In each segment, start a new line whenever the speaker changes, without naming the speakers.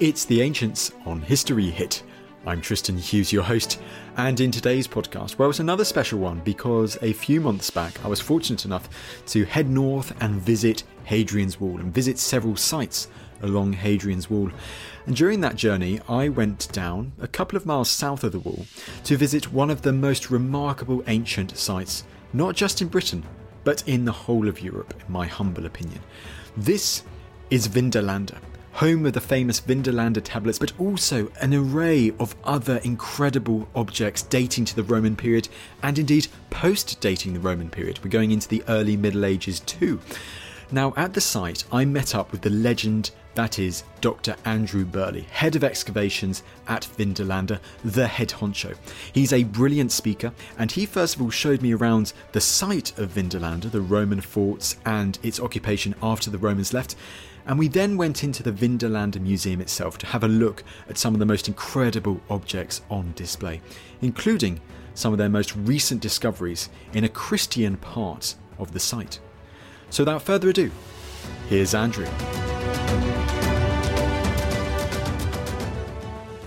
It's The Ancients on History Hit. I'm Tristan Hughes, your host, and in today's podcast, well, it's another special one because a few months back I was fortunate enough to head north and visit Hadrian's Wall and visit several sites along Hadrian's Wall. And during that journey, I went down a couple of miles south of the wall to visit one of the most remarkable ancient sites, not just in Britain, but in the whole of Europe, in my humble opinion. This is Vindolanda, home of the famous Vindolanda tablets, but also an array of other incredible objects dating to the Roman period and indeed post dating the Roman period. We're going into the early Middle Ages too. Now, at the site, I met up with the legend that is Dr. Andrew Birley, head of excavations at Vindolanda, the head honcho. He's a brilliant speaker, and he first of all showed me around the site of Vindolanda, the Roman forts, and its occupation after the Romans left. And we then went into the Vindolanda Museum itself to have a look at some of the most incredible objects on display, including some of their most recent discoveries in a Christian part of the site. So without further ado, here's Andrew.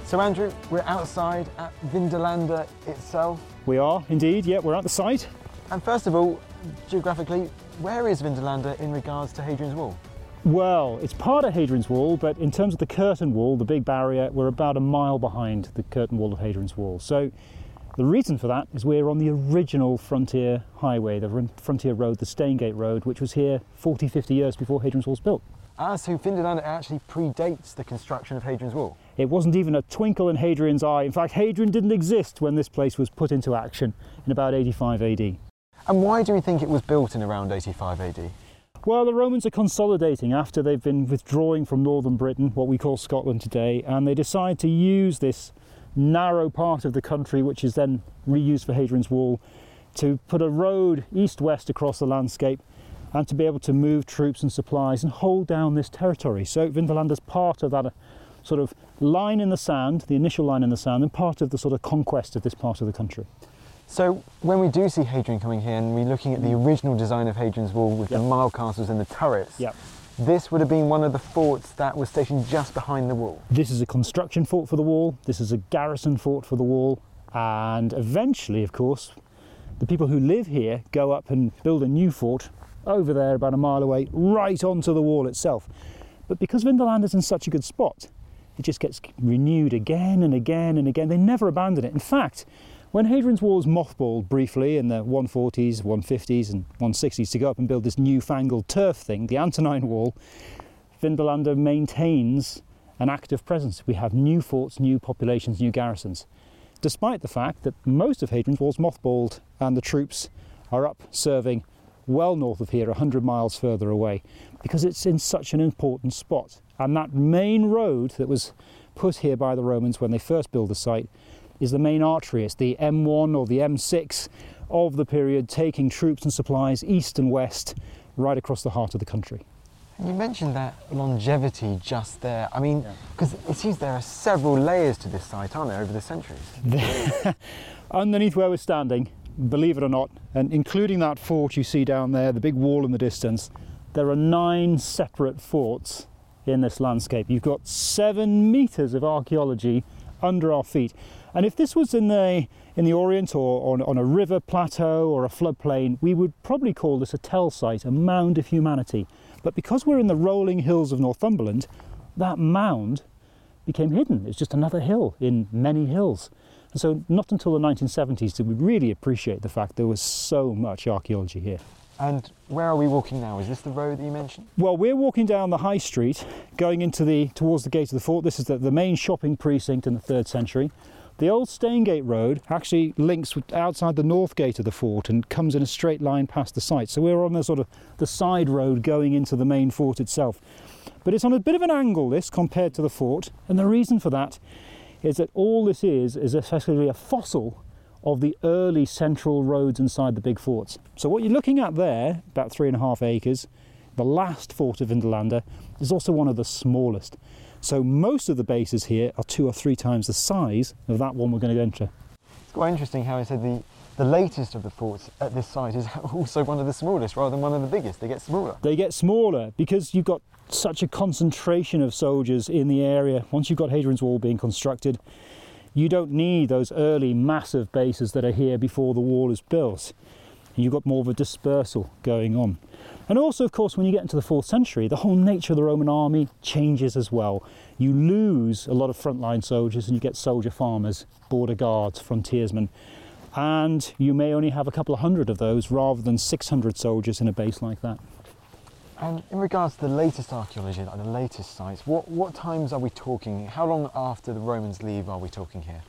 So, Andrew, we're outside at Vindolanda itself.
We are indeed, yeah, we're at the site.
And first of all, geographically, where is Vindolanda in regards to Hadrian's Wall?
Well, it's part of Hadrian's Wall, but in terms of the curtain wall, the big barrier, we're about a mile behind the curtain wall of Hadrian's Wall. So the reason for that is we're on the original frontier highway, the frontier road, the Stanegate Road, which was here 40, 50 years before Hadrian's Wall was built.
Ah, so Vindolanda actually predates the construction of Hadrian's Wall.
It wasn't even a twinkle in Hadrian's eye. In fact, Hadrian didn't exist when this place was put into action in about 85 AD.
And why do we think it was built in around 85 AD?
Well, the Romans are consolidating after they've been withdrawing from northern Britain, what we call Scotland today, and they decide to use this narrow part of the country, which is then reused for Hadrian's Wall, to put a road east west across the landscape and to be able to move troops and supplies and hold down this territory. So, Vindolanda's part of that uh, sort of line in the sand, the initial line in the sand, and part of the sort of conquest of this part of the country.
So, when we do see Hadrian coming here and we're looking at the mm. original design of Hadrian's Wall with
Yep.
the mile castles and the turrets,
Yep.
this would have been one of the forts that was stationed just behind the wall.
This is a construction fort for the wall, this is a garrison fort for the wall, and eventually, of course, the people who live here go up and build a new fort over there about a mile away, right onto the wall itself. But because Vindolanda is in such a good spot, it just gets renewed again and again and again. They never abandon it. In fact, when Hadrian's Wall was mothballed briefly in the 140s, 150s, and 160s to go up and build this newfangled turf thing, the Antonine Wall, Vindolanda maintains an active presence. We have new forts, new populations, new garrisons, despite the fact that most of Hadrian's Wall is mothballed and the troops are up serving well north of here, 100 miles further away, because it's in such an important spot. And that main road that was put here by the Romans when they first built the site is the main artery. It's the M1 or the M6 of the period, taking troops and supplies east and west right across the heart of the country.
You mentioned that longevity just there. I mean, because it seems there are several layers to this site, aren't there, over the centuries?
Underneath where we're standing, believe it or not, and including that fort you see down there, the big wall in the distance, there are nine separate forts in this landscape. You've got seven metres of archaeology under our feet. And if this was in the in the Orient or on, on a river plateau or a floodplain, we would probably call this a tell site, a mound of humanity. But because we're in the rolling hills of Northumberland, that mound became hidden. It's just another hill in many hills. And so, not until the 1970s did we really appreciate the fact there was so much archaeology here.
And where are we walking now? Is this the road that you mentioned?
Well, we're walking down the high street, going into the towards the gate of the fort. This is the, the main shopping precinct in the third century. The old Stanegate Road actually links outside the north gate of the fort and comes in a straight line past the site. So we're on the sort of the side road going into the main fort itself. But it's on a bit of an angle this compared to the fort, and the reason for that is that all this is is effectively a fossil of the early central roads inside the big forts. So what you're looking at there, about three and a half acres, the last fort of Vindolanda, is also one of the smallest. So most of the bases here are two or three times the size of that one we're going to enter.
It's quite interesting how he said the, the latest of the forts at this site is also one of the smallest rather than one of the biggest. They get smaller.
They get smaller because you've got such a concentration of soldiers in the area. Once you've got Hadrian's Wall being constructed, you don't need those early massive bases that are here before the wall is built. You've got more of a dispersal going on. And also, of course, when you get into the fourth century, the whole nature of the Roman army changes as well. You lose a lot of frontline soldiers and you get soldier farmers, border guards, frontiersmen. And you may only have a couple of hundred of those rather than 600 soldiers in a base like that.
And in regards to the latest archaeology, like the latest sites, what, what times are we talking? How long after the Romans leave are we talking here?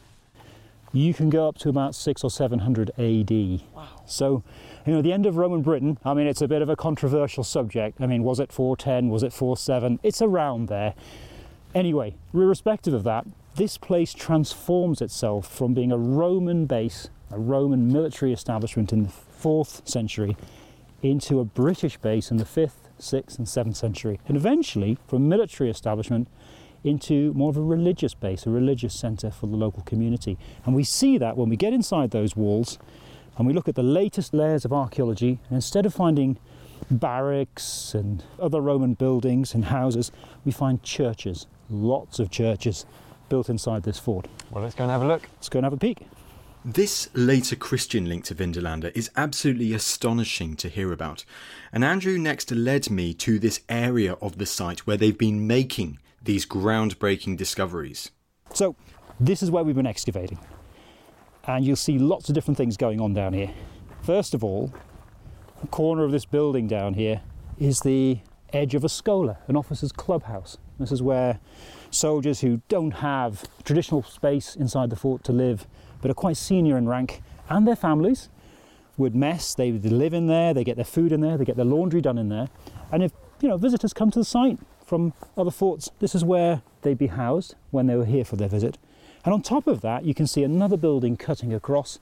You can go up to about six or seven hundred AD.
Wow.
So, you know, the end of Roman Britain, I mean, it's a bit of a controversial subject. I mean, was it 410? Was it 47? It's around there. Anyway, irrespective of that, this place transforms itself from being a Roman base, a Roman military establishment in the fourth century, into a British base in the fifth, sixth, and seventh century. And eventually, from military establishment into more of a religious base, a religious centre for the local community. And we see that when we get inside those walls and we look at the latest layers of archaeology, and instead of finding barracks and other Roman buildings and houses, we find churches, lots of churches built inside this fort.
Well, let's go and have a look.
Let's go and have a peek.
This later Christian link to Vindolanda is absolutely astonishing to hear about. And Andrew next led me to this area of the site where they've been making these groundbreaking discoveries.
So, this is where we've been excavating. And you'll see lots of different things going on down here. First of all, the corner of this building down here is the edge of a scola, an officer's clubhouse. This is where soldiers who don't have traditional space inside the fort to live, but are quite senior in rank, and their families would mess. They would live in there, they get their food in there, they get their laundry done in there. And if you know visitors come to the site from other forts, this is where they'd be housed when they were here for their visit. And on top of that, you can see another building cutting across,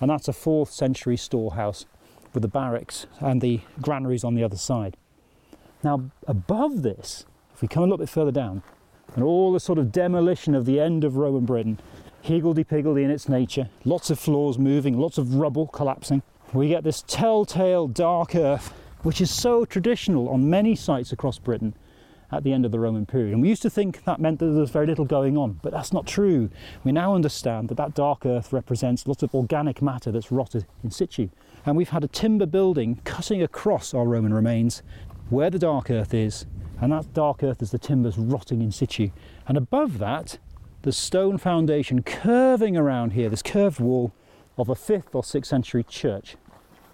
and that's a fourth century storehouse with the barracks and the granaries on the other side. Now, above this, if we come a little bit further down, and all the sort of demolition of the end of Roman Britain, higgledy-piggledy in its nature, lots of floors moving, lots of rubble collapsing, we get this telltale dark earth, which is so traditional on many sites across Britain at the end of the Roman period. And we used to think that meant that there was very little going on, but that's not true. We now understand that that dark earth represents lots of organic matter that's rotted in situ. And we've had a timber building cutting across our Roman remains where the dark earth is, and that dark earth is the timbers rotting in situ. And above that, the stone foundation curving around here, this curved wall of a 5th or 6th century church.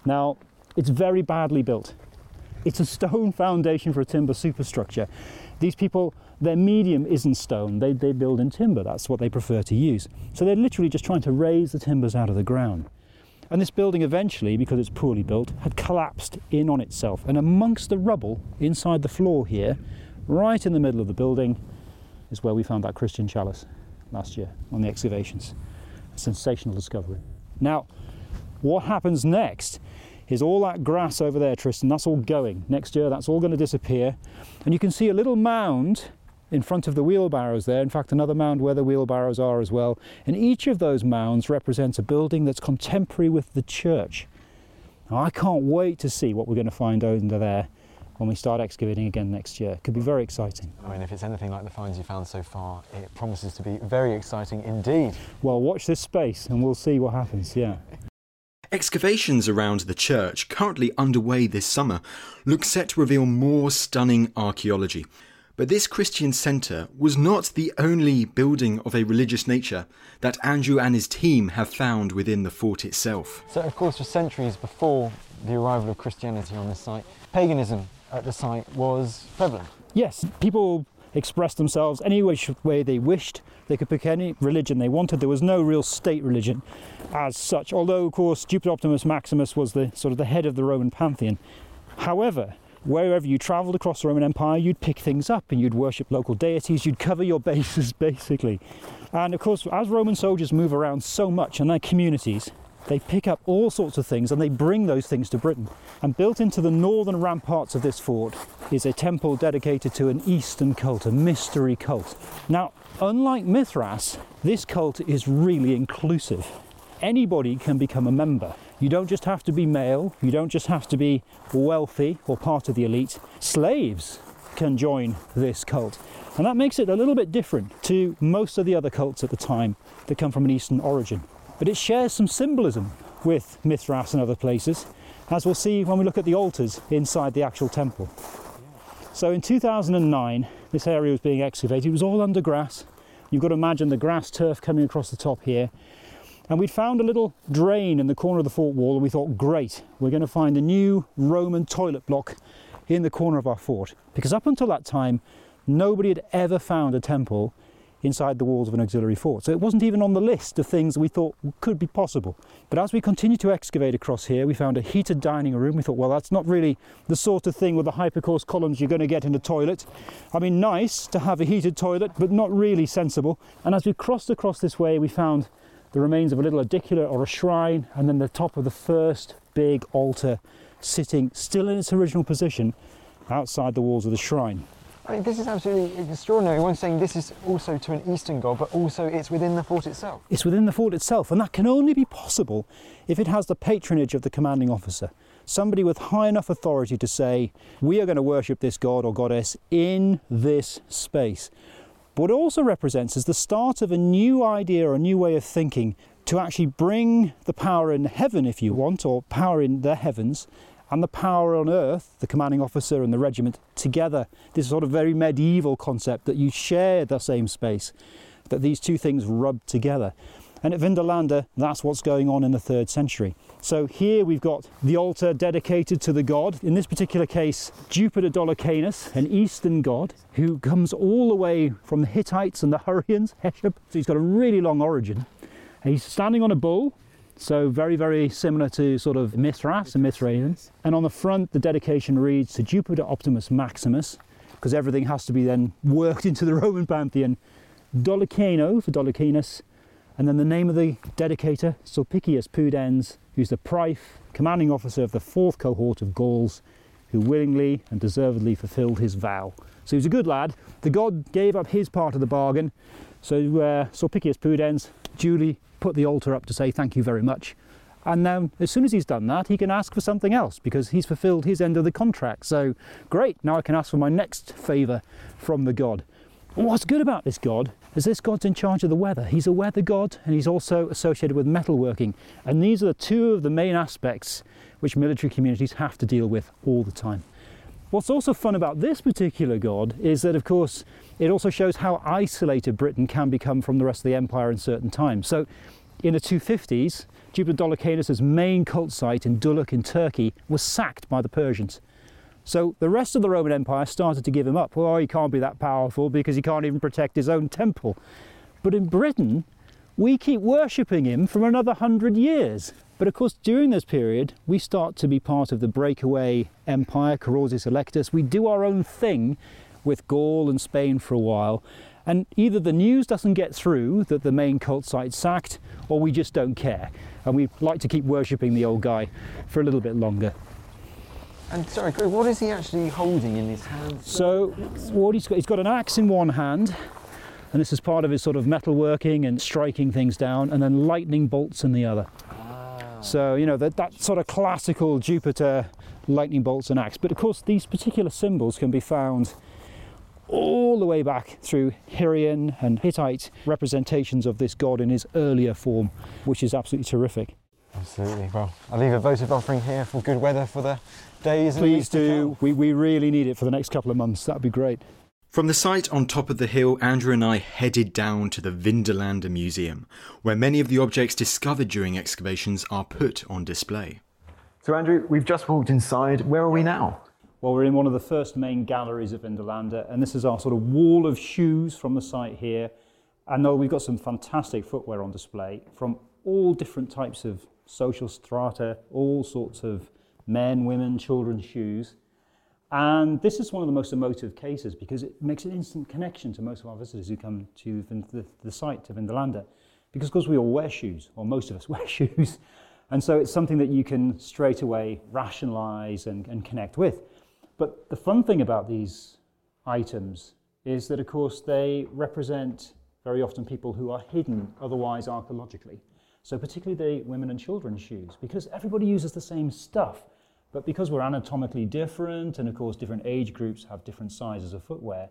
Now, it's very badly built. It's a stone foundation for a timber superstructure. These people, their medium isn't stone, they, they build in timber, that's what they prefer to use. So they're literally just trying to raise the timbers out of the ground. And this building eventually, because it's poorly built, had collapsed in on itself. And amongst the rubble inside the floor here, right in the middle of the building, is where we found that Christian chalice last year on the excavations. A sensational discovery. Now, what happens next is all that grass over there, Tristan, that's all going. Next year, that's all going to disappear. And you can see a little mound in front of the wheelbarrows there. In fact, another mound where the wheelbarrows are as well. And each of those mounds represents a building that's contemporary with the church. Now, I can't wait to see what we're going to find under there when we start excavating again next year. Could be very exciting.
I mean, if it's anything like the finds you found so far, it promises to be very exciting indeed.
Well, watch this space and we'll see what happens, yeah.
Excavations around the church, currently underway this summer, look set to reveal more stunning archaeology. But this Christian centre was not the only building of a religious nature that Andrew and his team have found within the fort itself.
So, of course, for centuries before the arrival of Christianity on this site, paganism at the site was prevalent.
Yes, people expressed themselves any which way they wished. They could pick any religion they wanted. There was no real state religion as such, although, of course, Jupiter Optimus Maximus was the sort of the head of the Roman pantheon. However, wherever you travelled across the Roman Empire, you'd pick things up and you'd worship local deities, you'd cover your bases basically. And of course, as Roman soldiers move around so much in their communities, they pick up all sorts of things and they bring those things to Britain. And built into the northern ramparts of this fort is a temple dedicated to an Eastern cult, a mystery cult. Now, unlike Mithras, this cult is really inclusive. Anybody can become a member. You don't just have to be male, you don't just have to be wealthy or part of the elite. Slaves can join this cult. And that makes it a little bit different to most of the other cults at the time that come from an Eastern origin. But it shares some symbolism with Mithras and other places, as we'll see when we look at the altars inside the actual temple. So in 2009, this area was being excavated. It was all under grass. You've got to imagine the grass turf coming across the top here. And we'd found a little drain in the corner of the fort wall, and we thought, great, we're going to find a new Roman toilet block in the corner of our fort. Because up until that time, nobody had ever found a temple inside the walls of an auxiliary fort. So it wasn't even on the list of things we thought could be possible. But as we continued to excavate across here, we found a heated dining room. We thought, well, that's not really the sort of thing with the hypocaust columns you're going to get in a toilet. I mean, nice to have a heated toilet, but not really sensible. And as we crossed across this way, we found the remains of a little aedicular or a shrine, and then the top of the first big altar sitting still in its original position outside the walls of the shrine.
I mean, this is absolutely extraordinary. One saying this is also to an Eastern god, but also it's within the fort itself.
It's within the fort itself, and that can only be possible if it has the patronage of the commanding officer. Somebody with high enough authority to say, We are going to worship this god or goddess in this space. What it also represents is the start of a new idea or a new way of thinking to actually bring the power in heaven, if you want, or power in the heavens, and the power on earth, the commanding officer and the regiment, together. This sort of very medieval concept that you share the same space, that these two things rub together. And at Vindolanda, that's what's going on in the third century. So here we've got the altar dedicated to the god, in this particular case, Jupiter Dolichenus, an eastern god who comes all the way from the Hittites and the Hurrians, Heshep. So he's got a really long origin. He's standing on a bull, so very, very similar to sort of Mithras and Mithraean. And on the front, the dedication reads to Jupiter Optimus Maximus, because everything has to be then worked into the Roman pantheon. Dolicheno for Dolichenus, and then the name of the dedicator, Sulpicius Pudens, who's the Prife, commanding officer of the fourth cohort of Gauls, who willingly and deservedly fulfilled his vow. So he was a good lad. The god gave up his part of the bargain. So uh, Sulpicius Pudens duly put the altar up to say thank you very much. And now, as soon as he's done that, he can ask for something else because he's fulfilled his end of the contract. So, great, now I can ask for my next favour from the god. What's good about this god is this god's in charge of the weather. He's a weather god and he's also associated with metalworking. And these are the two of the main aspects which military communities have to deal with all the time. What's also fun about this particular god is that, of course, it also shows how isolated Britain can become from the rest of the empire in certain times. So, in the 250s, Jupiter Dolichenus' main cult site in Dulluk in Turkey was sacked by the Persians. So the rest of the Roman Empire started to give him up. Well, he can't be that powerful because he can't even protect his own temple. But in Britain, we keep worshipping him for another hundred years. But of course, during this period, we start to be part of the breakaway empire, Carausius Allectus. We do our own thing with Gaul and Spain for a while. And either the news doesn't get through that the main cult site's sacked, or we just don't care. And we like to keep worshipping the old guy for a little bit longer.
And sorry, what is he actually holding in his hand?
So what he's got, he's got an axe in one hand, and this is part of his sort of metalworking and striking things down, and then lightning bolts in the other. Ah. So you know that that sort of classical Jupiter lightning bolts and axe. But of course, these particular symbols can be found all the way back through Hurrian and Hittite representations of this god in his earlier form, which is absolutely terrific.
Absolutely. Well, I'll leave a votive offering here for good weather for the days
Please
weeks
do. We, we really need it for the next couple of months. That'd be great.
From the site on top of the hill, Andrew and I headed down to the Vindolanda Museum, where many of the objects discovered during excavations are put on display.
So, Andrew, we've just walked inside. Where are we now?
Well, we're in one of the first main galleries of Vindolanda, and this is our sort of wall of shoes from the site here. And though we've got some fantastic footwear on display from all different types of social strata, all sorts of men, women, children's shoes. And this is one of the most emotive cases because it makes an instant connection to most of our visitors who come to Vin- the, the site of Vindolanda. Because, of course, we all wear shoes, or most of us wear shoes. And so it's something that you can straight away rationalize and, and connect with. But the fun thing about these items is that, of course, they represent very often people who are hidden otherwise archaeologically. So, particularly the women and children's shoes, because everybody uses the same stuff. But because we're anatomically different, and of course, different age groups have different sizes of footwear,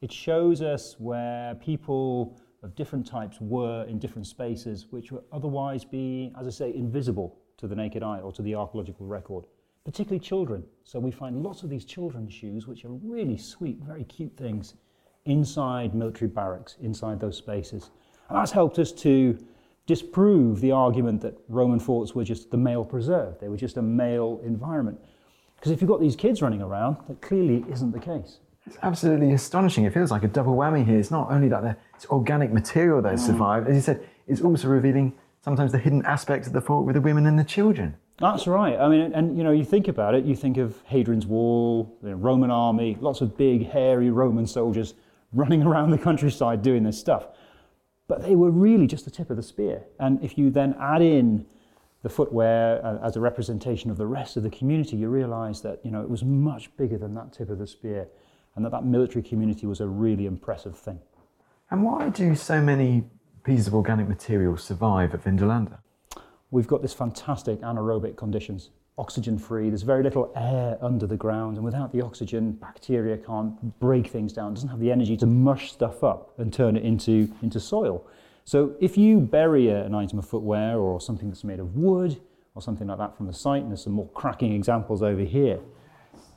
it shows us where people of different types were in different spaces, which would otherwise be, as I say, invisible to the naked eye or to the archaeological record, particularly children. So we find lots of these children's shoes, which are really sweet, very cute things, inside military barracks, inside those spaces. And that's helped us to disprove the argument that Roman forts were just the male preserve, they were just a male environment. Because if you've got these kids running around, that clearly isn't the case.
It's absolutely astonishing. It feels like a double whammy here. It's not only that it's organic material that has mm. survived, as you said, it's also revealing sometimes the hidden aspects of the fort with the women and the children.
That's right. I mean, and you know, you think about it, you think of Hadrian's Wall, the Roman army, lots of big, hairy Roman soldiers running around the countryside doing this stuff. But they were really just the tip of the spear. And if you then add in the footwear uh, as a representation of the rest of the community, you realize that, you know, it was much bigger than that tip of the spear and that that military community was a really impressive thing.
And why do so many pieces of organic material survive at Vindolanda?
we've got this fantastic anaerobic conditions, oxygen free. There's very little air under the ground, and without the oxygen, bacteria can't break things down. It doesn't have the energy to mush stuff up and turn it into, into soil. So if you bury an item of footwear or something that's made of wood or something like that from the site, and there's some more cracking examples over here.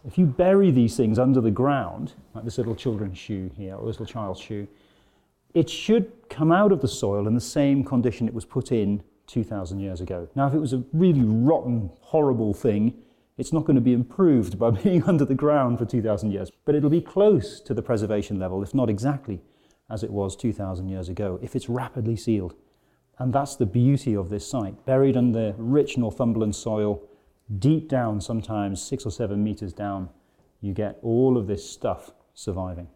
If you bury these things under the ground, like this little children's shoe here, or this little child's shoe, it should come out of the soil in the same condition it was put in 2,000 years ago. Now, if it was a really rotten, horrible thing, it's not going to be improved by being under the ground for 2,000 years, but it'll be close to the preservation level, if not exactly as it was 2,000 years ago, if it's rapidly sealed. And that's the beauty of this site, buried under rich Northumberland soil, deep down, sometimes six or seven meters down, you get all of this stuff surviving.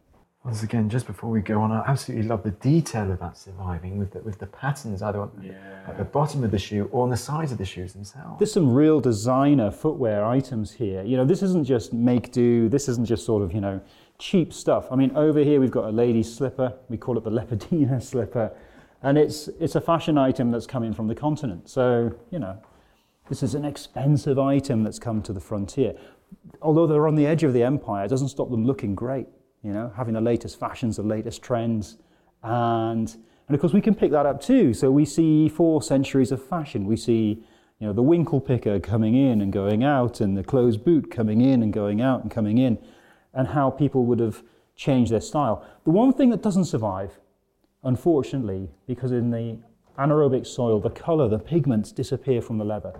Once again, just before we go on, I absolutely love the detail of that surviving with the, with the patterns either on, at the bottom of the shoe or on the sides of the shoes themselves.
There's some real designer footwear items here. You know, this isn't just make do, this isn't just sort of, you know, cheap stuff. I mean, over here we've got a lady's slipper, we call it the Lepidina slipper, and it's, it's a fashion item that's coming from the continent. So, you know, this is an expensive item that's come to the frontier. Although they're on the edge of the empire, it doesn't stop them looking great, you know, having the latest fashions, the latest trends. And, and of course, we can pick that up too. So we see four centuries of fashion. We see, you know, the winkle picker coming in and going out, and the closed boot coming in and going out and coming in, and how people would have changed their style. The one thing that doesn't survive, unfortunately, because in the anaerobic soil, the color, the pigments disappear from the leather.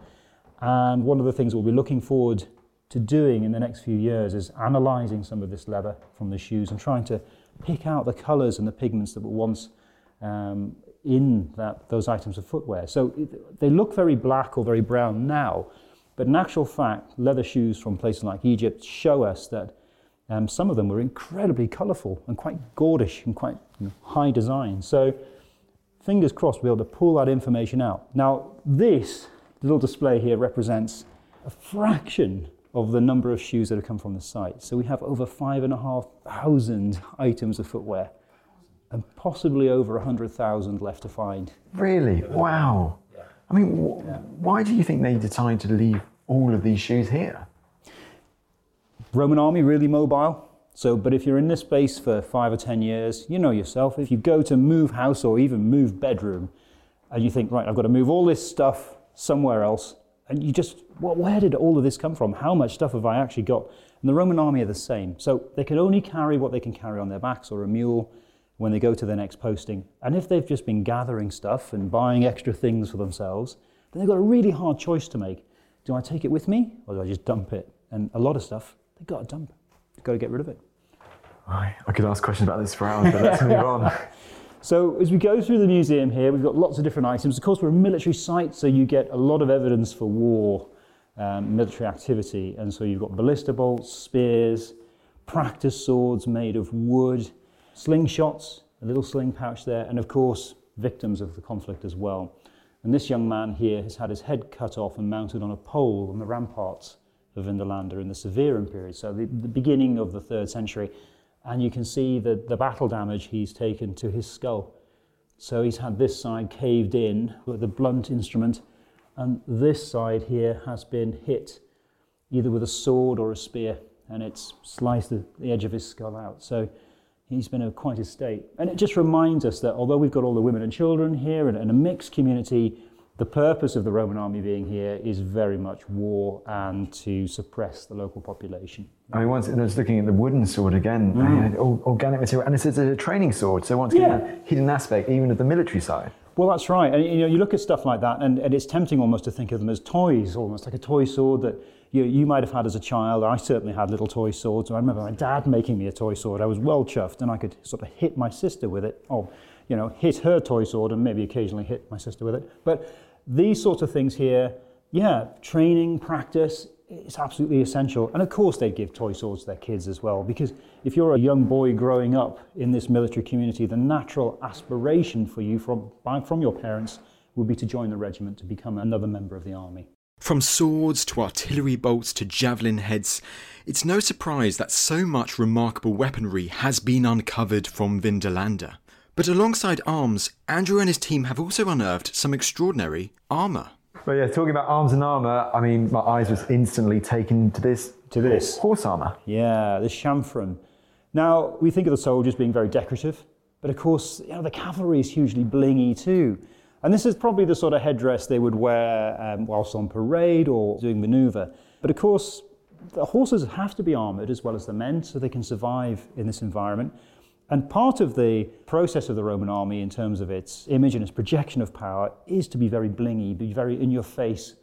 And one of the things we'll be looking forward to doing in the next few years is analyzing some of this leather from the shoes and trying to pick out the colors and the pigments that were once um, in that, those items of footwear. So it, they look very black or very brown now, but in actual fact, leather shoes from places like Egypt show us that um, some of them were incredibly colorful and quite gaudish and quite you know, high design. So fingers crossed we'll be able to pull that information out. Now, this little display here represents a fraction of the number of shoes that have come from the site. So we have over five and a half thousand items of footwear and possibly over a hundred thousand left to find.
Really? Wow. I mean, wh- why do you think they decided to leave all of these shoes here?
Roman army really mobile. So, but if you're in this space for five or ten years, you know yourself. If you go to move house or even move bedroom, and you think, right, I've got to move all this stuff somewhere else, and you just, well, where did all of this come from? How much stuff have I actually got? And the Roman army are the same. So they can only carry what they can carry on their backs or a mule when they go to their next posting. And if they've just been gathering stuff and buying extra things for themselves, then they've got a really hard choice to make. Do I take it with me or do I just dump it? And a lot of stuff, they've got to dump. They've got to get rid of it.
I could ask questions about this for hours, but let's move on.
So as we go through the museum here, we've got lots of different items. Of course, we're a military site, so you get a lot of evidence for war, um, military activity. And so you've got ballista bolts, spears, practice swords made of wood, slingshots, a little sling pouch there, and of course, victims of the conflict as well. And this young man here has had his head cut off and mounted on a pole on the ramparts of Vindolanda in the Severan period, so the, the beginning of the third century. And you can see the, the battle damage he's taken to his skull. So he's had this side caved in with a blunt instrument, and this side here has been hit either with a sword or a spear, and it's sliced the, the edge of his skull out. So he's been in quite a state. And it just reminds us that although we've got all the women and children here and, and a mixed community, the purpose of the Roman army being here is very much war and to suppress the local population.
I mean, once I was looking at the wooden sword again, had mm. organic material, and it's a training sword. So once again,
Yeah.
a hidden aspect even of the military side.
Well, that's right. And you know, you look at stuff like that, and, and it's tempting almost to think of them as toys, almost like a toy sword that you, you might have had as a child. I certainly had little toy swords. I remember my dad making me a toy sword. I was well chuffed, and I could sort of hit my sister with it, or you know, hit her toy sword, and maybe occasionally hit my sister with it. But these sorts of things here, yeah, training, practice, it's absolutely essential. And of course, they give toy swords to their kids as well, because if you're a young boy growing up in this military community, the natural aspiration for you from, by- from your parents would be to join the regiment, to become another member of the army.
From swords to artillery bolts to javelin heads, it's no surprise that so much remarkable weaponry has been uncovered from Vindolanda. But alongside arms, Andrew and his team have also unearthed some extraordinary armour.
But yeah, talking about arms and armour, I mean, my eyes was instantly taken to this.
To this.
Horse armour.
Yeah, the chamfron. Now, we think of the soldiers being very decorative, but of course, you know, the cavalry is hugely blingy too. And this is probably the sort of headdress they would wear um, whilst on parade or doing manoeuvre. But of course, the horses have to be armoured as well as the men so they can survive in this environment. And part of the process of the Roman army in terms of its image and its projection of power is to be very blingy, be very in your face,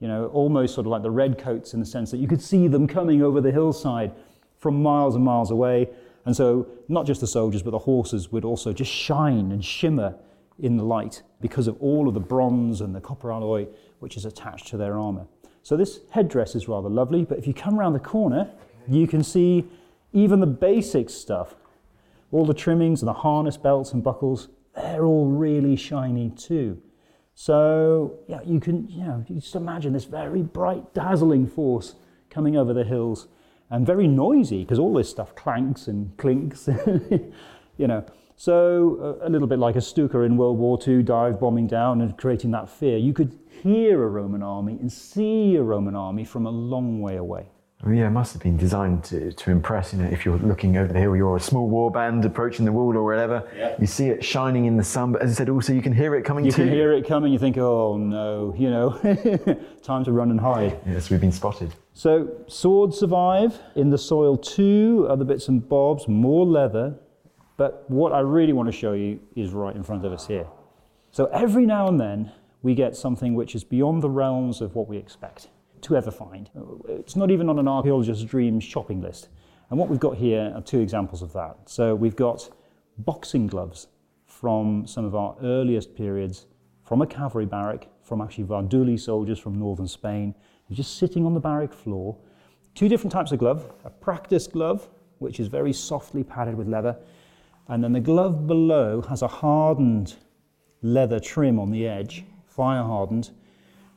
you know, almost sort of like the redcoats in the sense that you could see them coming over the hillside from miles and miles away. And so not just the soldiers, but the horses would also just shine and shimmer in the light because of all of the bronze and the copper alloy which is attached to their armour. So this headdress is rather lovely, but if you come around the corner, you can see even the basic stuff. All the trimmings and the harness belts and buckles, they're all really shiny too. So yeah, you can you know you just imagine this very bright, dazzling force coming over the hills, and very noisy because all this stuff clanks and clinks, you know. So uh, a little bit like a Stuka in World War II, dive bombing down and creating that fear. You could hear a Roman army and see a Roman army from a long way away.
Mean, yeah, it must have been designed to, to impress. You know, if you're looking over the hill, you're a small war band approaching the wall or whatever. Yeah. You see it shining in the sun, but as I said, also you can hear it coming
You
to
can hear it coming. You think, oh no, you know, time to run and hide.
Yes, we've been spotted.
So swords survive in the soil too, other bits and bobs, more leather. But what I really want to show you is right in front of us here. So every now and then we get something which is beyond the realms of what we expect to ever find. It's not even on an archaeologist's dream shopping list. And what we've got here are two examples of that. So we've got boxing gloves from some of our earliest periods, from a cavalry barrack, from actually Varduli soldiers from northern Spain, just sitting on the barrack floor. Two different types of glove a practice glove, which is very softly padded with leather, and then the glove below has a hardened leather trim on the edge, fire hardened,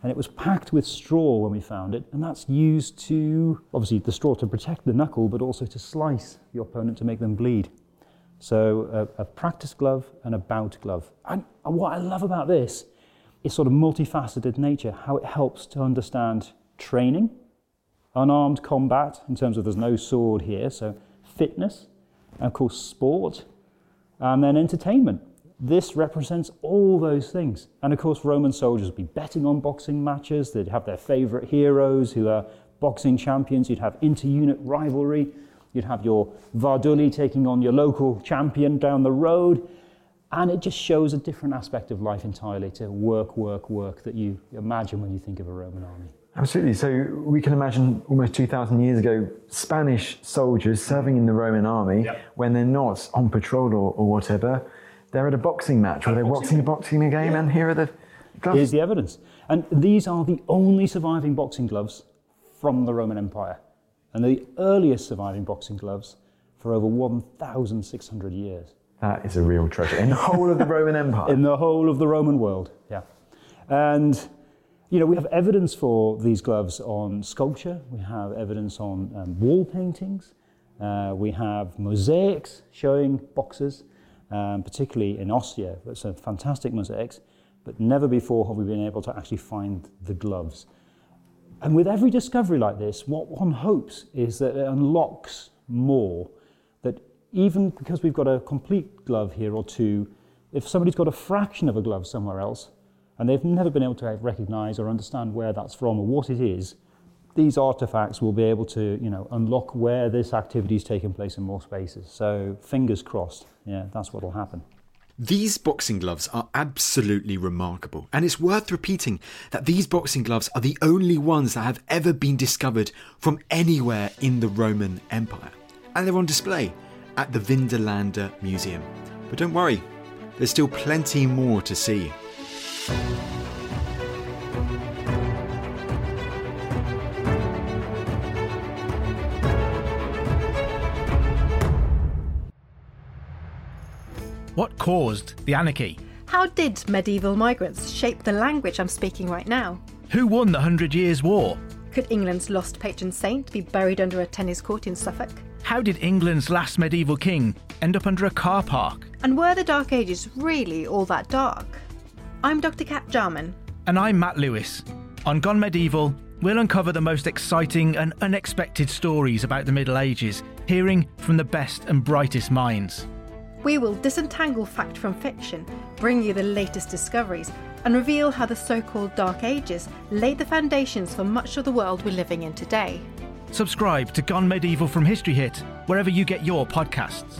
and it was packed with straw when we found it, and that's used to obviously the straw to protect the knuckle, but also to slice the opponent to make them bleed. So a, a practice glove and a bout glove. And what I love about this is sort of multifaceted nature, how it helps to understand training, unarmed combat in terms of there's no sword here, so fitness, and of course sport, and then entertainment. This represents all those things. And of course, Roman soldiers would be betting on boxing matches, they'd have their favourite heroes who are boxing champions, you'd have inter unit rivalry, you'd have your Varduli taking on your local champion down the road. And it just shows a different aspect of life entirely to work, work, work that you imagine when you think of a Roman army.
Absolutely. So we can imagine almost 2,000 years ago, Spanish soldiers serving in the Roman army
Yep.
when they're not on patrol or, or whatever. They're at a boxing match or they're watching a boxing game, and here are the gloves.
Here's the evidence. And these are the only surviving boxing gloves from the Roman Empire. And they're the earliest surviving boxing gloves for over 1,600 years
That is a real treasure in the whole of the Roman Empire.
in the whole of the Roman world. Yeah. And, you know, we have evidence for these gloves on sculpture, we have evidence on um, wall paintings, uh, we have mosaics showing boxers, um, particularly in Ostia. It's a fantastic mosaics, but never before have we been able to actually find the gloves. And with every discovery like this, what one hopes is that it unlocks more. That even because we've got a complete glove here or two, if somebody's got a fraction of a glove somewhere else and they've never been able to recognize or understand where that's from or what it is, these artifacts will be able to, you know, unlock where this activity is taking place in more spaces. So fingers crossed, yeah, that's what will happen.
These boxing gloves are absolutely remarkable, and it's worth repeating that these boxing gloves are the only ones that have ever been discovered from anywhere in the Roman Empire. And they're on display at the Vindolanda Museum. But don't worry, there's still plenty more to see.
What caused the anarchy?
How did medieval migrants shape the language I'm speaking right now?
Who won the Hundred Years' War?
Could England's lost patron saint be buried under a tennis court in Suffolk?
How did England's last medieval king end up under a car park?
And were the Dark Ages really all that dark? I'm Dr. Kat Jarman.
And I'm Matt Lewis. On Gone Medieval, we'll uncover the most exciting and unexpected stories about the Middle Ages, hearing from the best and brightest minds.
We will disentangle fact from fiction, bring you the latest discoveries, and reveal how the so called Dark Ages laid the foundations for much of the world we're living in today.
Subscribe to Gone Medieval from History Hit wherever you get your podcasts.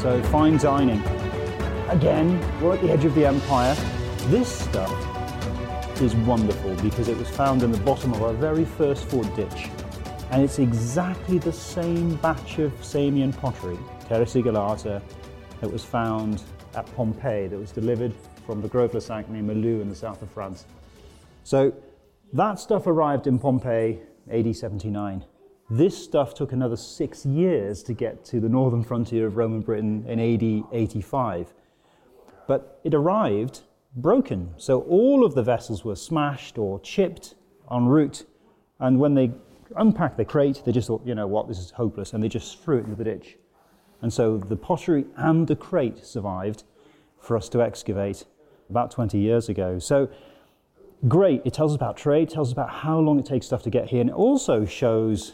So fine dining. Again, we're at the edge of the empire. This stuff is wonderful because it was found in the bottom of our very first fort ditch. And it's exactly the same batch of Samian pottery, Sigillata, that was found at Pompeii, that was delivered from the Grove Le Sac near Melun in the south of France. So that stuff arrived in Pompeii AD 79. This stuff took another six years to get to the northern frontier of Roman Britain in AD 85. But it arrived broken. So all of the vessels were smashed or chipped en route. And when they unpacked the crate, they just thought, you know what, this is hopeless. And they just threw it into the ditch. And so the pottery and the crate survived for us to excavate about 20 years ago. So great, it tells us about trade, tells us about how long it takes stuff to get here, and it also shows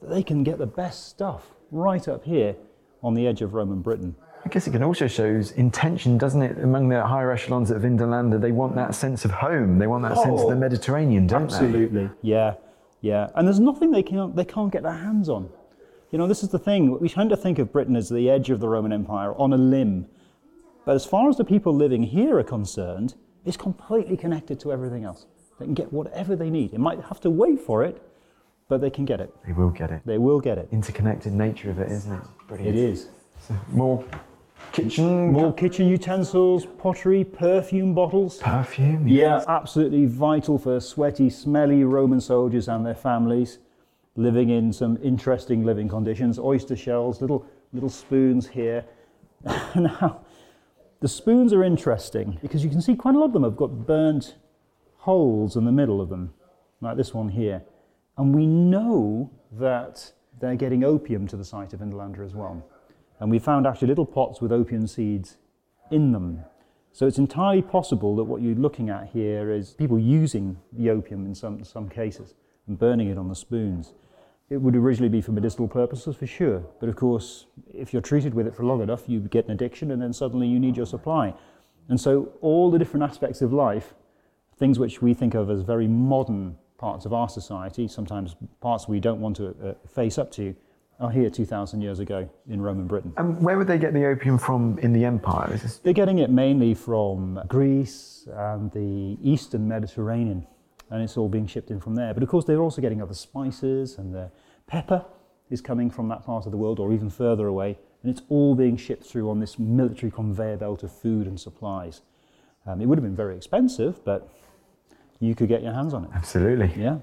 that they can get the best stuff right up here on the edge of Roman Britain.
I guess it can also shows intention, doesn't it, among the higher echelons at Vindolanda? They want that sense of home. They want that oh, sense of the oh, Mediterranean, don't
absolutely.
they?
Absolutely. Yeah, yeah. And there's nothing they can't they can't get their hands on. You know, this is the thing. We tend to think of Britain as the edge of the Roman Empire, on a limb. But as far as the people living here are concerned, it's completely connected to everything else. They can get whatever they need. They might have to wait for it, but they can get it.
They will get it.
They will get it.
Interconnected nature of it, isn't it?
Brilliant. It is.
So more kitchen.
More kitchen utensils, pottery, perfume bottles.
Perfume?
Yes. Yeah, absolutely vital for sweaty, smelly Roman soldiers and their families living in some interesting living conditions. Oyster shells, little, little spoons here. now, the spoons are interesting because you can see quite a lot of them have got burnt holes in the middle of them, like this one here. And we know that they're getting opium to the site of Vindolanda as well. And we found actually little pots with opium seeds in them. So it's entirely possible that what you're looking at here is people using the opium in some, some cases and burning it on the spoons. It would originally be for medicinal purposes for sure, but of course, if you're treated with it for long enough, you get an addiction and then suddenly you need your supply. And so, all the different aspects of life, things which we think of as very modern parts of our society, sometimes parts we don't want to uh, face up to, are here 2,000 years ago in Roman Britain.
And where would they get the opium from in the empire?
This... They're getting it mainly from Greece and the eastern Mediterranean and it's all being shipped in from there. But of course, they're also getting other spices, and the pepper is coming from that part of the world or even further away, and it's all being shipped through on this military conveyor belt of food and supplies. Um, it would have been very expensive, but you could get your hands on it.
Absolutely.
Yeah.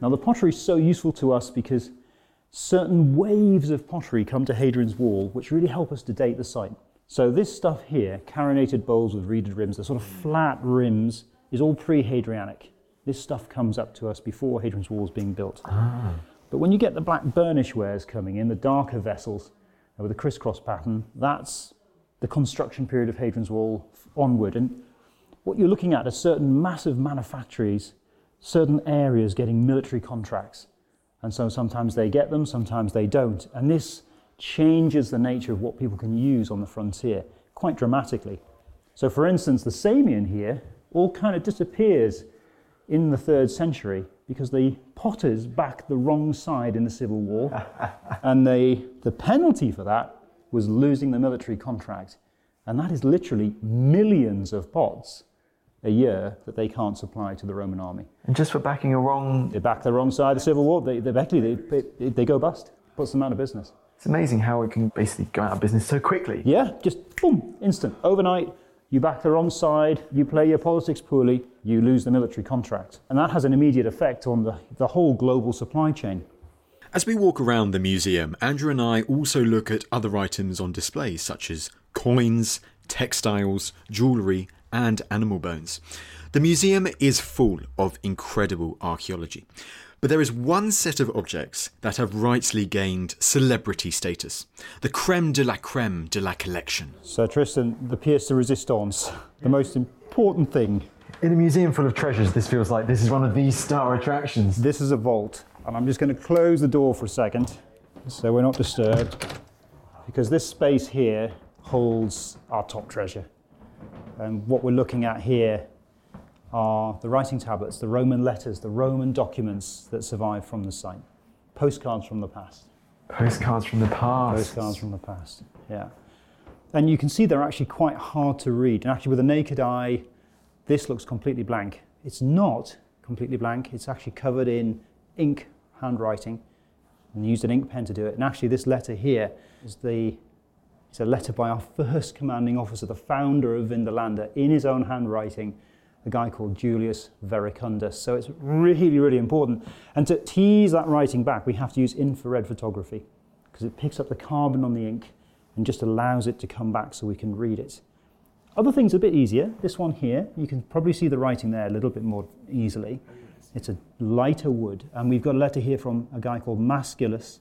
Now, the pottery is so useful to us because certain waves of pottery come to Hadrian's Wall, which really help us to date the site. So, this stuff here, carinated bowls with reeded rims, the sort of flat rims, is all pre Hadrianic. This stuff comes up to us before Hadrian's Wall is being built.
Ah.
But when you get the black burnish wares coming in, the darker vessels uh, with a crisscross pattern, that's the construction period of Hadrian's Wall onward. And what you're looking at are certain massive manufactories, certain areas getting military contracts. And so sometimes they get them, sometimes they don't. And this changes the nature of what people can use on the frontier quite dramatically. So, for instance, the Samian here all kind of disappears in the third century because the potters backed the wrong side in the Civil War. and they, the penalty for that was losing the military contract. And that is literally millions of pots a year that they can't supply to the Roman army.
And just for backing a wrong.
They back the wrong side of the Civil War, they, they, they, they, they go bust, puts them out of business.
It's amazing how it can basically go out of business so quickly.
Yeah, just boom, instant, overnight you back the wrong side, you play your politics poorly, you lose the military contract. And that has an immediate effect on the, the whole global supply chain.
As we walk around the museum, Andrew and I also look at other items on display, such as coins, textiles, jewellery, and animal bones. The museum is full of incredible archaeology. But there is one set of objects that have rightly gained celebrity status the creme de la creme de la collection.
Sir Tristan, the pièce de résistance, the most important thing.
In a museum full of treasures, this feels like this is one of the star attractions.
This is a vault, and I'm just going to close the door for a second so we're not disturbed because this space here holds our top treasure. And what we're looking at here are the writing tablets, the Roman letters, the Roman documents that survive from the site. Postcards from the past.
Postcards from the past.
Postcards from the past, yeah. And you can see they're actually quite hard to read. And actually, with a naked eye, this looks completely blank. It's not completely blank, it's actually covered in ink handwriting. And they used an ink pen to do it. And actually, this letter here is the it's a letter by our first commanding officer, the founder of Vindolanda, in his own handwriting, a guy called Julius Verecundus. So it's really, really important. And to tease that writing back, we have to use infrared photography because it picks up the carbon on the ink and just allows it to come back so we can read it. Other things are a bit easier. This one here, you can probably see the writing there a little bit more easily. It's a lighter wood, and we've got a letter here from a guy called Masculus,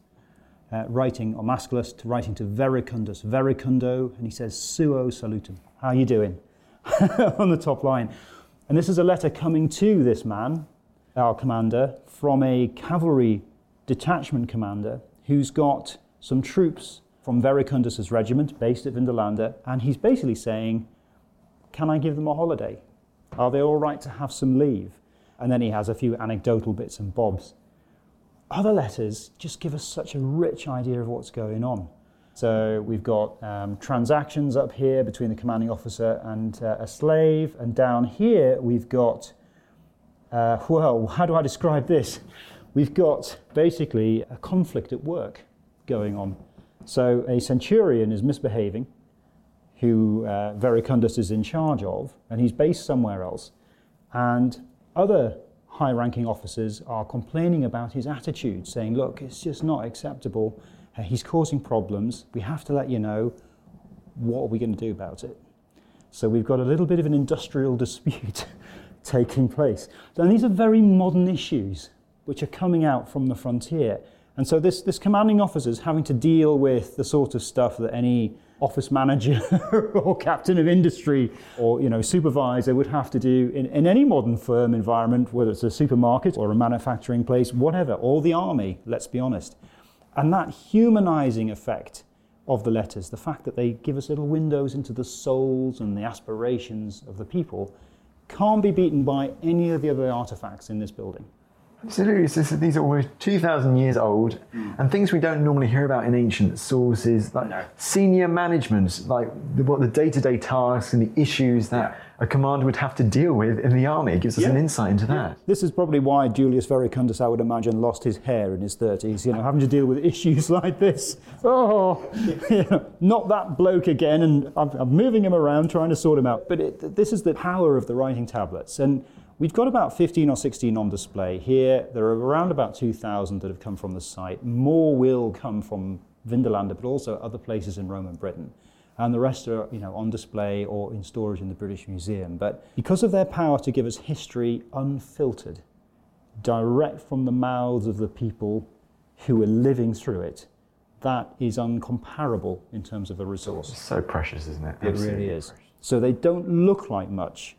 uh, writing, or Masculus, to writing to Verecundus, Verecundo, and he says, Suo salutum. How are you doing? on the top line. And this is a letter coming to this man, our commander, from a cavalry detachment commander who's got some troops from Verecundus's regiment based at Vindolanda, and he's basically saying, Can I give them a holiday? Are they all right to have some leave? And then he has a few anecdotal bits and bobs. Other letters just give us such a rich idea of what's going on. So we've got um, transactions up here between the commanding officer and uh, a slave, and down here we've got, uh, well, how do I describe this? We've got basically a conflict at work going on. So a centurion is misbehaving, who uh, Verecundus is in charge of, and he's based somewhere else. And other high ranking officers are complaining about his attitude, saying, look, it's just not acceptable uh, he's causing problems. We have to let you know what are we going to do about it. So we've got a little bit of an industrial dispute taking place. And these are very modern issues which are coming out from the frontier. And so this, this commanding officer is having to deal with the sort of stuff that any office manager or captain of industry or you know supervisor would have to do in, in any modern firm environment, whether it's a supermarket or a manufacturing place, whatever, or the army, let's be honest. And that humanizing effect of the letters, the fact that they give us little windows into the souls and the aspirations of the people, can't be beaten by any of the other artifacts in this building.
Absolutely. So, these are almost 2,000 years old, mm. and things we don't normally hear about in ancient sources, like no. senior management, like the, what the day to day tasks and the issues that yeah a commander would have to deal with in the army. It gives us yeah. an insight into that. Yeah.
This is probably why Julius Verecundus, I would imagine, lost his hair in his 30s, you know, having to deal with issues like this. Oh, you know, not that bloke again, and I'm, I'm, moving him around trying to sort him out. But it, this is the power of the writing tablets. And We've got about 15 or 16 on display here. There are around about 2,000 that have come from the site. More will come from Vindolanda, but also other places in Roman Britain and the rest are you know, on display or in storage in the British Museum. But because of their power to give us history unfiltered, direct from the mouths of the people who are living through it, that is uncomparable in terms of a resource.
It's so precious, isn't it?
It Absolutely really is. Precious. So they don't look like much,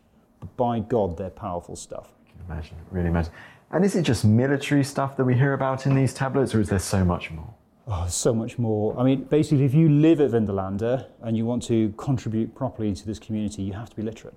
by God, they're powerful stuff.
I can imagine, really imagine. And is it just military stuff that we hear about in these tablets, or is there so much more?
Oh, so much more. I mean, basically, if you live at Vindolanda and you want to contribute properly to this community, you have to be literate.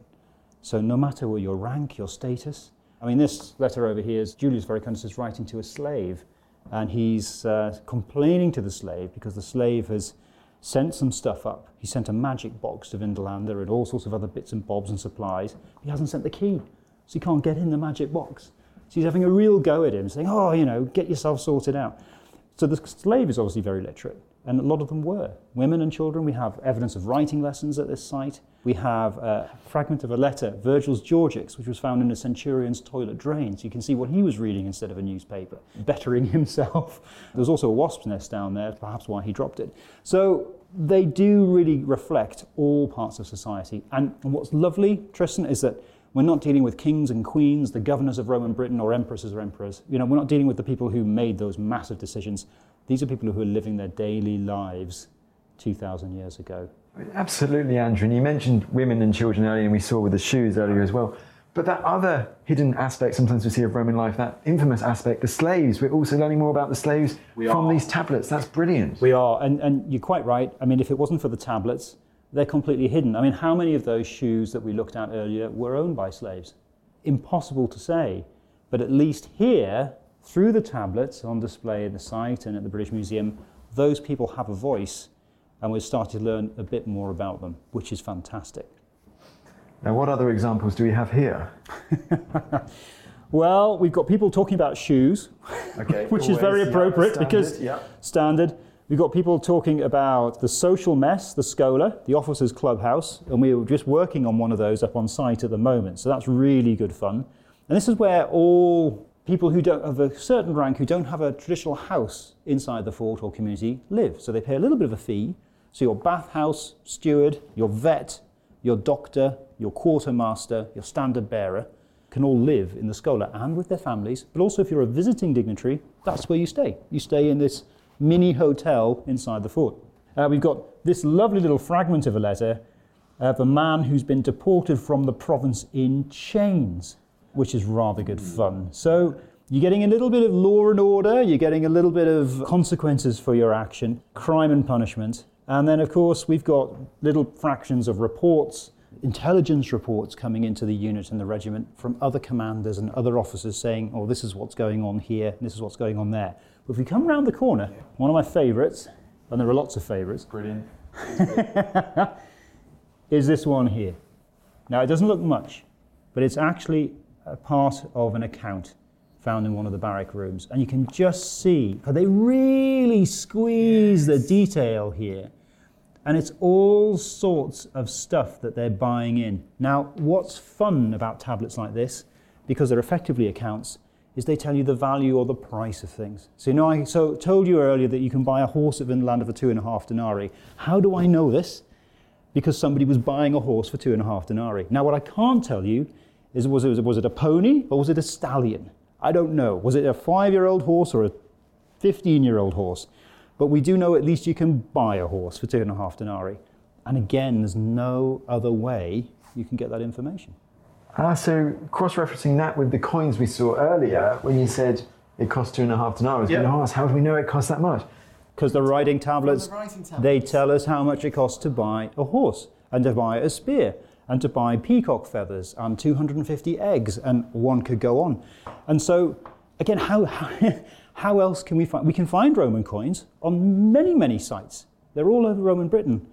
So, no matter what your rank, your status. I mean, this letter over here is Julius Verecundus is writing to a slave, and he's uh, complaining to the slave because the slave has sent some stuff up. He sent a magic box to Vindolanda and all sorts of other bits and bobs and supplies. He hasn't sent the key, so he can't get in the magic box. So he's having a real go at him, saying, Oh, you know, get yourself sorted out. So the slave is obviously very literate, and a lot of them were. Women and children, we have evidence of writing lessons at this site. We have a fragment of a letter, Virgil's Georgics, which was found in a centurion's toilet drain. So you can see what he was reading instead of a newspaper, bettering himself. There was also a wasp's nest down there, perhaps why he dropped it. So they do really reflect all parts of society. And, and what's lovely, Tristan, is that we're not dealing with kings and queens, the governors of Roman Britain, or empresses or emperors. You know, we're not dealing with the people who made those massive decisions. These are people who are living their daily lives 2,000 years ago.
Absolutely, Andrew. And you mentioned women and children earlier, and we saw with the shoes earlier as well. But that other hidden aspect sometimes we see of Roman life, that infamous aspect, the slaves, we're also learning more about the slaves we from are. these tablets. That's brilliant.
We are. And, and you're quite right. I mean, if it wasn't for the tablets, they're completely hidden. I mean, how many of those shoes that we looked at earlier were owned by slaves? Impossible to say. But at least here, through the tablets on display at the site and at the British Museum, those people have a voice, and we're starting to learn a bit more about them, which is fantastic.
Now, what other examples do we have here?
well, we've got people talking about shoes, okay, which is very appropriate yeah, because yeah. standard. We've got people talking about the social mess, the Schola, the officers' clubhouse, and we were just working on one of those up on site at the moment. So that's really good fun. And this is where all people who don't have a certain rank, who don't have a traditional house inside the fort or community, live. So they pay a little bit of a fee. So your bathhouse steward, your vet, your doctor, your quartermaster, your standard bearer can all live in the Schola and with their families. But also, if you're a visiting dignitary, that's where you stay. You stay in this mini hotel inside the fort. Uh, we've got this lovely little fragment of a letter of a man who's been deported from the province in chains, which is rather good fun. So you're getting a little bit of law and order, you're getting a little bit of consequences for your action, crime and punishment. And then, of course, we've got little fractions of reports, intelligence reports coming into the unit and the regiment from other commanders and other officers saying, oh, this is what's going on here, this is what's going on there. But if we come round the corner, one of my favourites, and there are lots of favourites,
Brilliant.
is this one here. Now, it doesn't look much, but it's actually a part of an account found in one of the barrack rooms. And you can just see, they really squeeze the detail here. And it's all sorts of stuff that they're buying in. Now, what's fun about tablets like this, because they're effectively accounts, is they tell you the value or the price of things. So, you know, I so told you earlier that you can buy a horse at Vinland for two and a half denarii. How do I know this? Because somebody was buying a horse for two and a half denarii. Now, what I can't tell you is was it, was it a pony or was it a stallion? I don't know. Was it a five year old horse or a 15 year old horse? But we do know at least you can buy a horse for two and a half denarii. And again, there's no other way you can get that information.
Ah, so cross-referencing that with the coins we saw earlier, when you said it cost two and a half denarii, I was going to ask, how do we know it costs that much?
Because the writing tablets,
writing
they tell us how much it costs to buy a horse and to buy a spear and to buy peacock feathers and 250 eggs, and one could go on. And so, again, how, how else can we find? We can find Roman coins on many, many sites. They're all over Roman Britain.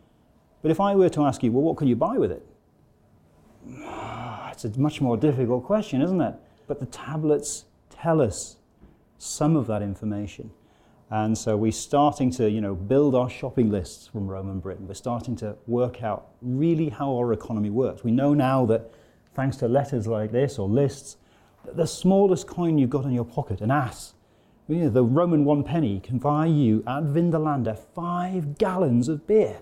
But if I were to ask you, well, what can you buy with it? It's a much more difficult question, isn't it? But the tablets tell us some of that information. And so we're starting to, you know, build our shopping lists from Roman Britain. We're starting to work out really how our economy works. We know now that thanks to letters like this or lists, the smallest coin you've got in your pocket, an ass, you know, the Roman one penny can buy you at Vindolanda five gallons of beer.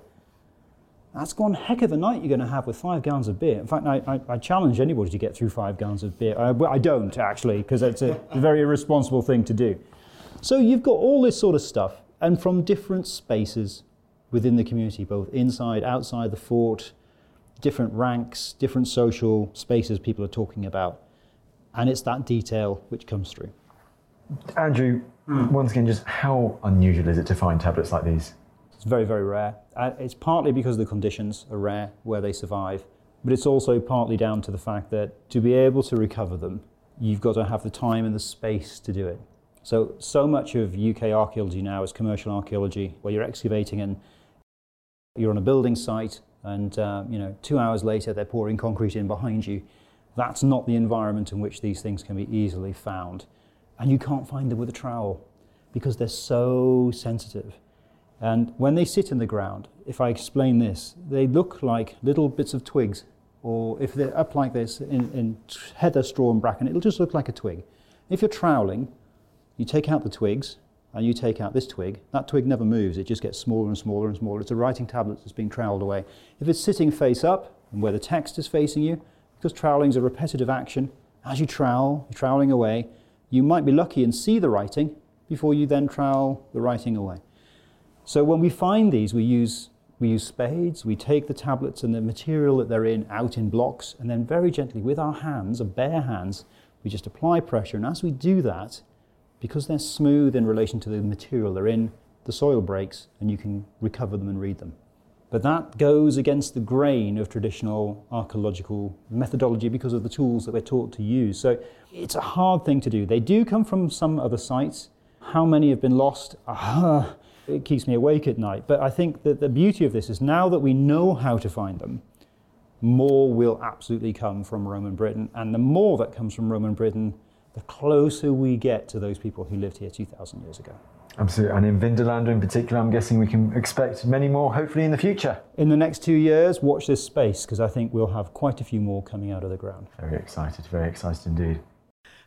That's one heck of a night you're going to have with five gallons of beer. In fact, I, I, I challenge anybody to get through five gallons of beer. I, I don't, actually, because it's a very irresponsible thing to do. So you've got all this sort of stuff, and from different spaces within the community, both inside, outside the fort, different ranks, different social spaces people are talking about. And it's that detail which comes through.
Andrew, once again, just how unusual is it to find tablets like these?
It's very, very rare. Uh, it's partly because the conditions are rare where they survive, but it's also partly down to the fact that to be able to recover them, you've got to have the time and the space to do it. So, so much of UK archaeology now is commercial archaeology, where you're excavating and you're on a building site, and uh, you know, two hours later they're pouring concrete in behind you. That's not the environment in which these things can be easily found, and you can't find them with a trowel because they're so sensitive. And when they sit in the ground, if I explain this, they look like little bits of twigs, or if they're up like this in, in heather, straw, and bracken, it'll just look like a twig. If you're troweling, you take out the twigs and you take out this twig. That twig never moves, it just gets smaller and smaller and smaller. It's a writing tablet that's being troweled away. If it's sitting face up and where the text is facing you, because troweling is a repetitive action, as you trowel, you're troweling away, you might be lucky and see the writing before you then trowel the writing away. So when we find these, we use, we use spades, we take the tablets and the material that they're in out in blocks, and then very gently with our hands, our bare hands, we just apply pressure. And as we do that, because they're smooth in relation to the material they're in, the soil breaks and you can recover them and read them. But that goes against the grain of traditional archaeological methodology because of the tools that we're taught to use. So it's a hard thing to do. They do come from some other sites. How many have been lost? Ah, it keeps me awake at night. But I think that the beauty of this is now that we know how to find them, more will absolutely come from Roman Britain. And the more that comes from Roman Britain, the closer we get to those people who lived here 2,000 years ago.
Absolutely. And in Vindolanda in particular, I'm guessing we can expect many more, hopefully, in the future.
In the next two years, watch this space because I think we'll have quite a few more coming out of the ground.
Very excited, very excited indeed.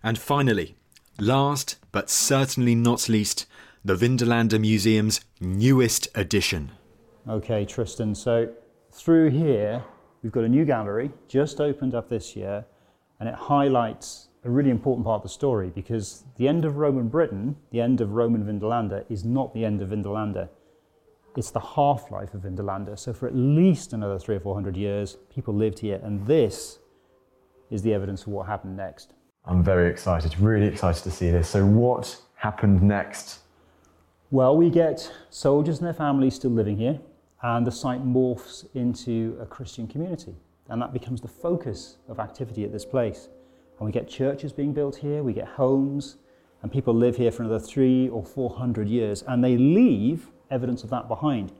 And finally, last but certainly not least, the Vindolanda Museum's newest addition.
Okay, Tristan. So through here, we've got a new gallery just opened up this year, and it highlights a really important part of the story because the end of Roman Britain, the end of Roman Vindolanda, is not the end of Vindolanda. It's the half life of Vindolanda. So, for at least another three or four hundred years, people lived here, and this is the evidence for what happened next.
I'm very excited, really excited to see this. So, what happened next?
Well, we get soldiers and their families still living here, and the site morphs into a Christian community, and that becomes the focus of activity at this place. And we get churches being built here, we get homes, and people live here for another three or four hundred years, and they leave evidence of that behind.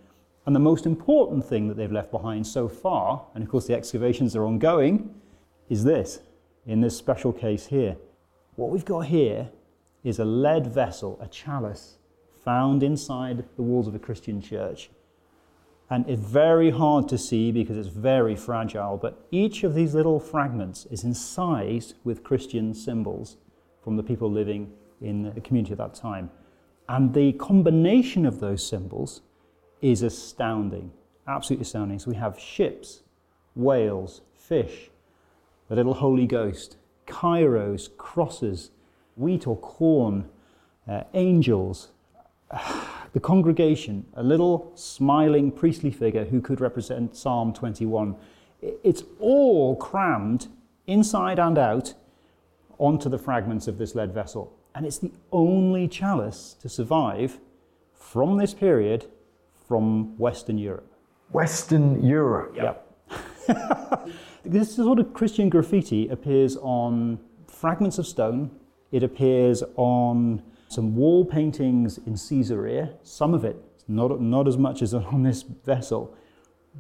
And the most important thing that they've left behind so far, and of course the excavations are ongoing, is this, in this special case here. What we've got here is a lead vessel, a chalice, found inside the walls of a Christian church. And it's very hard to see because it's very fragile, but each of these little fragments is incised with Christian symbols from the people living in the community at that time. And the combination of those symbols is astounding, absolutely astounding. So we have ships, whales, fish, the little Holy Ghost, chi-rhos, crosses, wheat or corn, uh, angels, the congregation, a little smiling priestly figure who could represent Psalm 21. It's all crammed inside and out onto the fragments of this lead vessel. And it's the only chalice to survive from this period from Western Europe.
Western Europe?
Yep. this sort of Christian graffiti appears on fragments of stone, it appears on some wall paintings in Caesarea, some of it, not, not as much as on this vessel,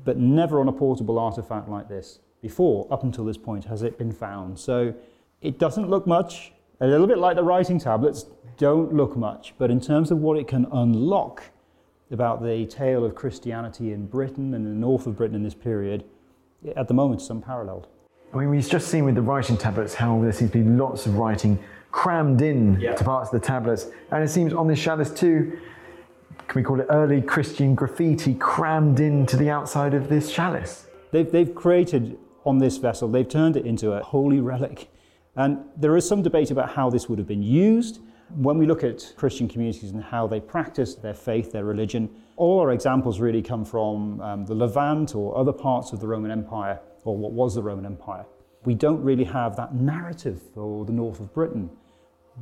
but never on a portable artifact like this before, up until this point, has it been found. So it doesn't look much, a little bit like the writing tablets, don't look much, but in terms of what it can unlock about the tale of Christianity in Britain and the north of Britain in this period, at the moment, it's unparalleled.
I mean, we've just seen with the writing tablets how there seems to be lots of writing crammed in
Yeah.
to parts of the tablets. And it seems on this chalice too, can we call it early Christian graffiti crammed into the outside of this chalice?
They've, they've created on this vessel, they've turned it into a holy relic. And there is some debate about how this would have been used. When we look at Christian communities and how they practice their faith, their religion, all our examples really come from um, the Levant or other parts of the Roman Empire, or what was the Roman Empire. We don't really have that narrative for the north of Britain.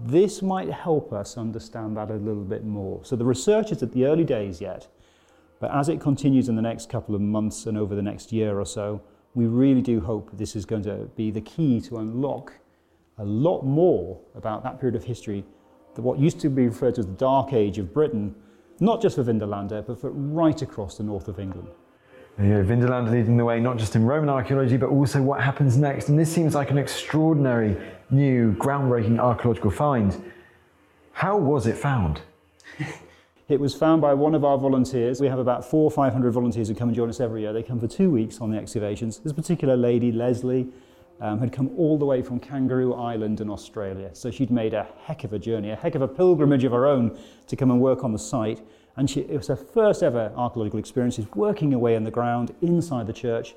This might help us understand that a little bit more. So the research is at the early days yet, but as it continues in the next couple of months and over the next year or so, we really do hope this is going to be the key to unlock a lot more about that period of history, that what used to be referred to as the Dark Age of Britain, not just for Vindolanda, but for right across the north of England.
You know, Vindolanda leading the way, not just in Roman archaeology, but also what happens next. And this seems like an extraordinary, new, groundbreaking archaeological find. How was it found?
It was found by one of our volunteers. We have about four or five hundred volunteers who come and join us every year. They come for two weeks on the excavations. This particular lady, Leslie, um, had come all the way from Kangaroo Island in Australia. So she'd made a heck of a journey, a heck of a pilgrimage of her own to come and work on the site. And she, it was her first ever archaeological experience. She's working away in the ground inside the church,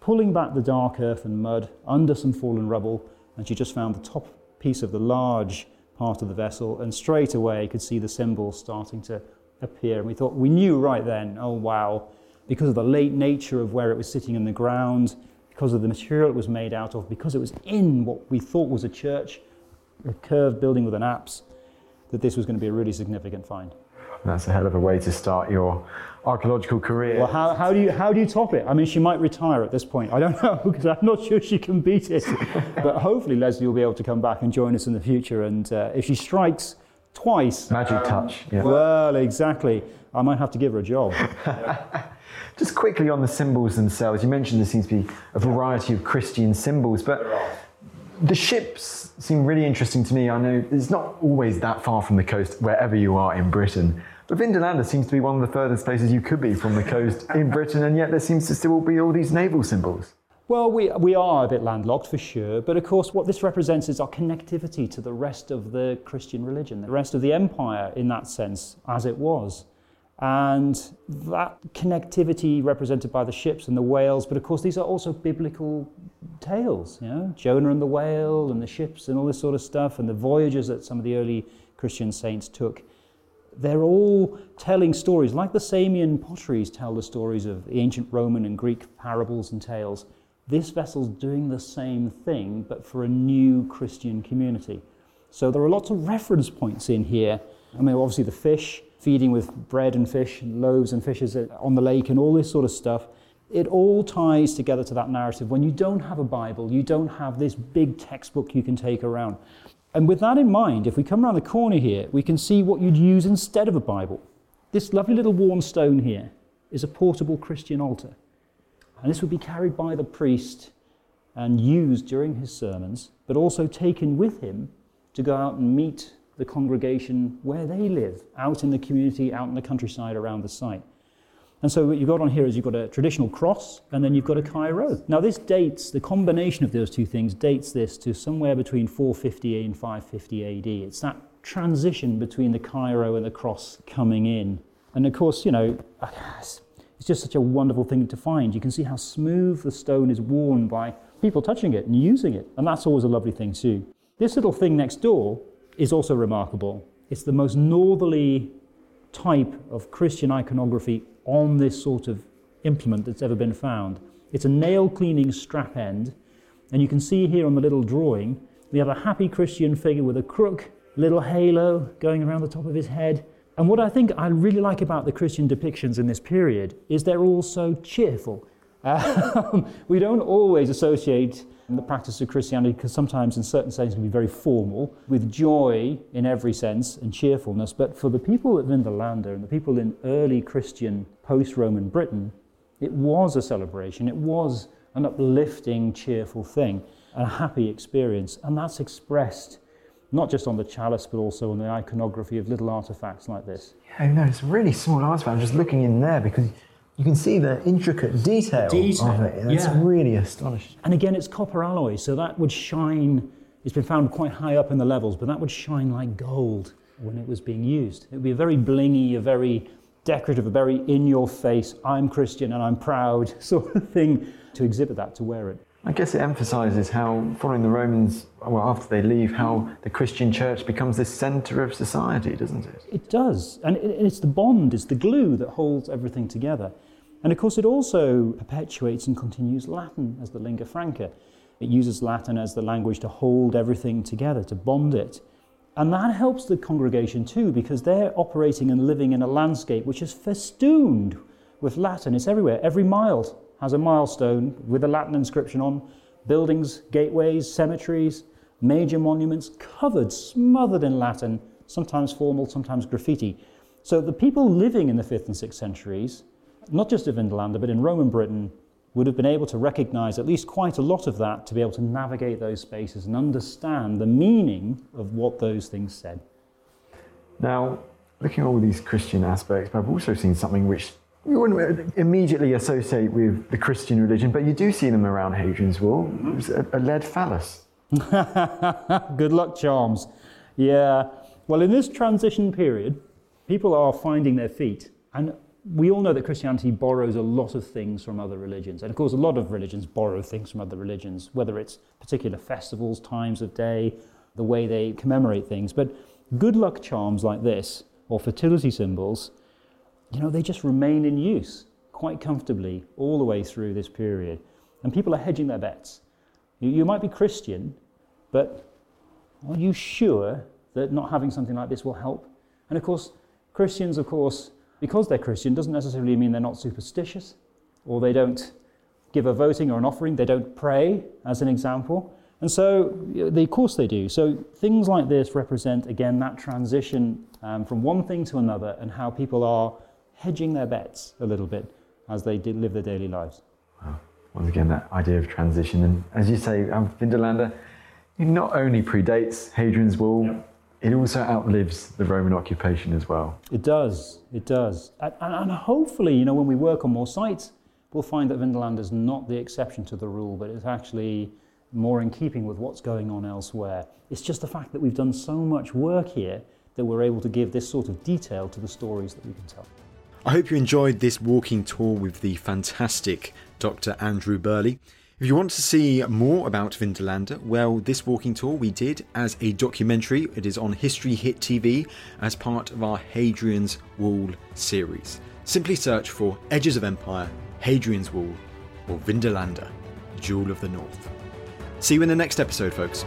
pulling back the dark earth and mud under some fallen rubble. And she just found the top piece of the large part of the vessel and straight away could see the symbols starting to appear. And we thought, we knew right then, oh wow, because of the late nature of where it was sitting in the ground, because of the material it was made out of, because it was in what we thought was a church, a curved building with an apse, that this was going to be a really significant find.
That's a hell of a way to start your archaeological career.
Well, how, how, do you, how do you top it? I mean, she might retire at this point. I don't know, because I'm not sure she can beat it. but hopefully, Leslie will be able to come back and join us in the future. And uh, if she strikes twice.
Magic touch, yeah.
Well, exactly. I might have to give her a job.
Just quickly on the symbols themselves, you mentioned there seems to be a variety of Christian symbols, but The ships seem really interesting to me. I know it's not always that far from the coast wherever you are in Britain. But Vindolanda seems to be one of the furthest places you could be from the coast in Britain, and yet there seems to still be all these naval symbols.
Well, we, we are a bit landlocked for sure, but of course, what this represents is our connectivity to the rest of the Christian religion, the rest of the empire in that sense, as it was. And that connectivity represented by the ships and the whales, but of course, these are also biblical tales, you know, Jonah and the whale and the ships and all this sort of stuff, and the voyages that some of the early Christian saints took. They're all telling stories, like the Samian potteries tell the stories of the ancient Roman and Greek parables and tales. This vessel's doing the same thing, but for a new Christian community. So there are lots of reference points in here. I mean, obviously, the fish, feeding with bread and fish, and loaves and fishes on the lake, and all this sort of stuff. It all ties together to that narrative. When you don't have a Bible, you don't have this big textbook you can take around. And with that in mind, if we come around the corner here, we can see what you'd use instead of a Bible. This lovely little worn stone here is a portable Christian altar. And this would be carried by the priest and used during his sermons, but also taken with him to go out and meet the congregation where they live, out in the community, out in the countryside around the site. And so what you've got on here is you've got a traditional cross and then you've got a Chi-Rho. Now this dates, the combination of those two things dates this to somewhere between 450 and 550 AD. It's that transition between the Chi-Rho and the cross coming in. And of course, you know, it's just such a wonderful thing to find. You can see how smooth the stone is worn by people touching it and using it. And that's always a lovely thing too. This little thing next door is also remarkable. It's the most northerly type of Christian iconography on this sort of implement that's ever been found. It's a nail cleaning strap end, and you can see here on the little drawing, we have a happy Christian figure with a crook, little halo going around the top of his head. And what I think I really like about the Christian depictions in this period is they're all so cheerful. Um, we don't always associate the practice of Christianity, because sometimes in certain settings can be very formal, with joy in every sense and cheerfulness. But for the people of Vindolanda and the people in early Christian post Roman Britain, it was a celebration. It was an uplifting, cheerful thing, a happy experience. And that's expressed not just on the chalice, but also on the iconography of little artifacts like this.
Yeah, no, it's a really small artifact. I'm just looking in there because you can see the intricate detail, detail. of it. It's yeah. really astonishing.
And again, it's copper alloy, so that would shine. It's been found quite high up in the levels, but that would shine like gold when it was being used. It would be a very blingy, a very decorative, a very in your face, I'm Christian and I'm proud sort of thing to exhibit that, to wear it.
I guess it emphasizes how, following the Romans, well, after they leave, how the Christian church becomes this center of society, doesn't it?
It does. And it's the bond, it's the glue that holds everything together. And of course, it also perpetuates and continues Latin as the lingua franca. It uses Latin as the language to hold everything together, to bond it. And that helps the congregation too, because they're operating and living in a landscape which is festooned with Latin. It's everywhere. Every mile has a milestone with a Latin inscription on. Buildings, gateways, cemeteries, major monuments covered, smothered in Latin, sometimes formal, sometimes graffiti. So the people living in the 5th and 6th centuries not just of Vindolanda, but in Roman Britain, would have been able to recognize at least quite a lot of that to be able to navigate those spaces and understand the meaning of what those things said.
Now, looking at all these Christian aspects, but I've also seen something which you wouldn't immediately associate with the Christian religion, but you do see them around Hadrian's Wall. It's a, a lead phallus.
Good luck charms. Yeah. Well, in this transition period, people are finding their feet. And we all know that Christianity borrows a lot of things from other religions. And of course, a lot of religions borrow things from other religions, whether it's particular festivals, times of day, the way they commemorate things. But good luck charms like this, or fertility symbols, you know, they just remain in use quite comfortably all the way through this period. And people are hedging their bets. You, you might be Christian, but are you sure that not having something like this will help? And of course, Christians, of course, because they're Christian doesn't necessarily mean they're not superstitious or they don't give a voting or an offering, they don't pray, as an example. And so, of course, they do. So, things like this represent, again, that transition um, from one thing to another and how people are hedging their bets a little bit as they live their daily lives.
Wow. Once again, that idea of transition. And as you say, um, Vindolanda, It not only predates Hadrian's Wall, it also outlives the Roman occupation as well.
It does, it does. And, and, and hopefully, you know, when we work on more sites, we'll find that Vindolanda is not the exception to the rule, but it's actually more in keeping with what's going on elsewhere. It's just the fact that we've done so much work here that we're able to give this sort of detail to the stories that we can tell.
I hope you enjoyed this walking tour with the fantastic Dr. Andrew Birley. If you want to see more about Vindolanda, well, this walking tour we did as a documentary. It is on History Hit TV as part of our Hadrian's Wall series. Simply search for Edges of Empire, Hadrian's Wall, or Vindolanda, Jewel of the North. See you in the next episode, folks.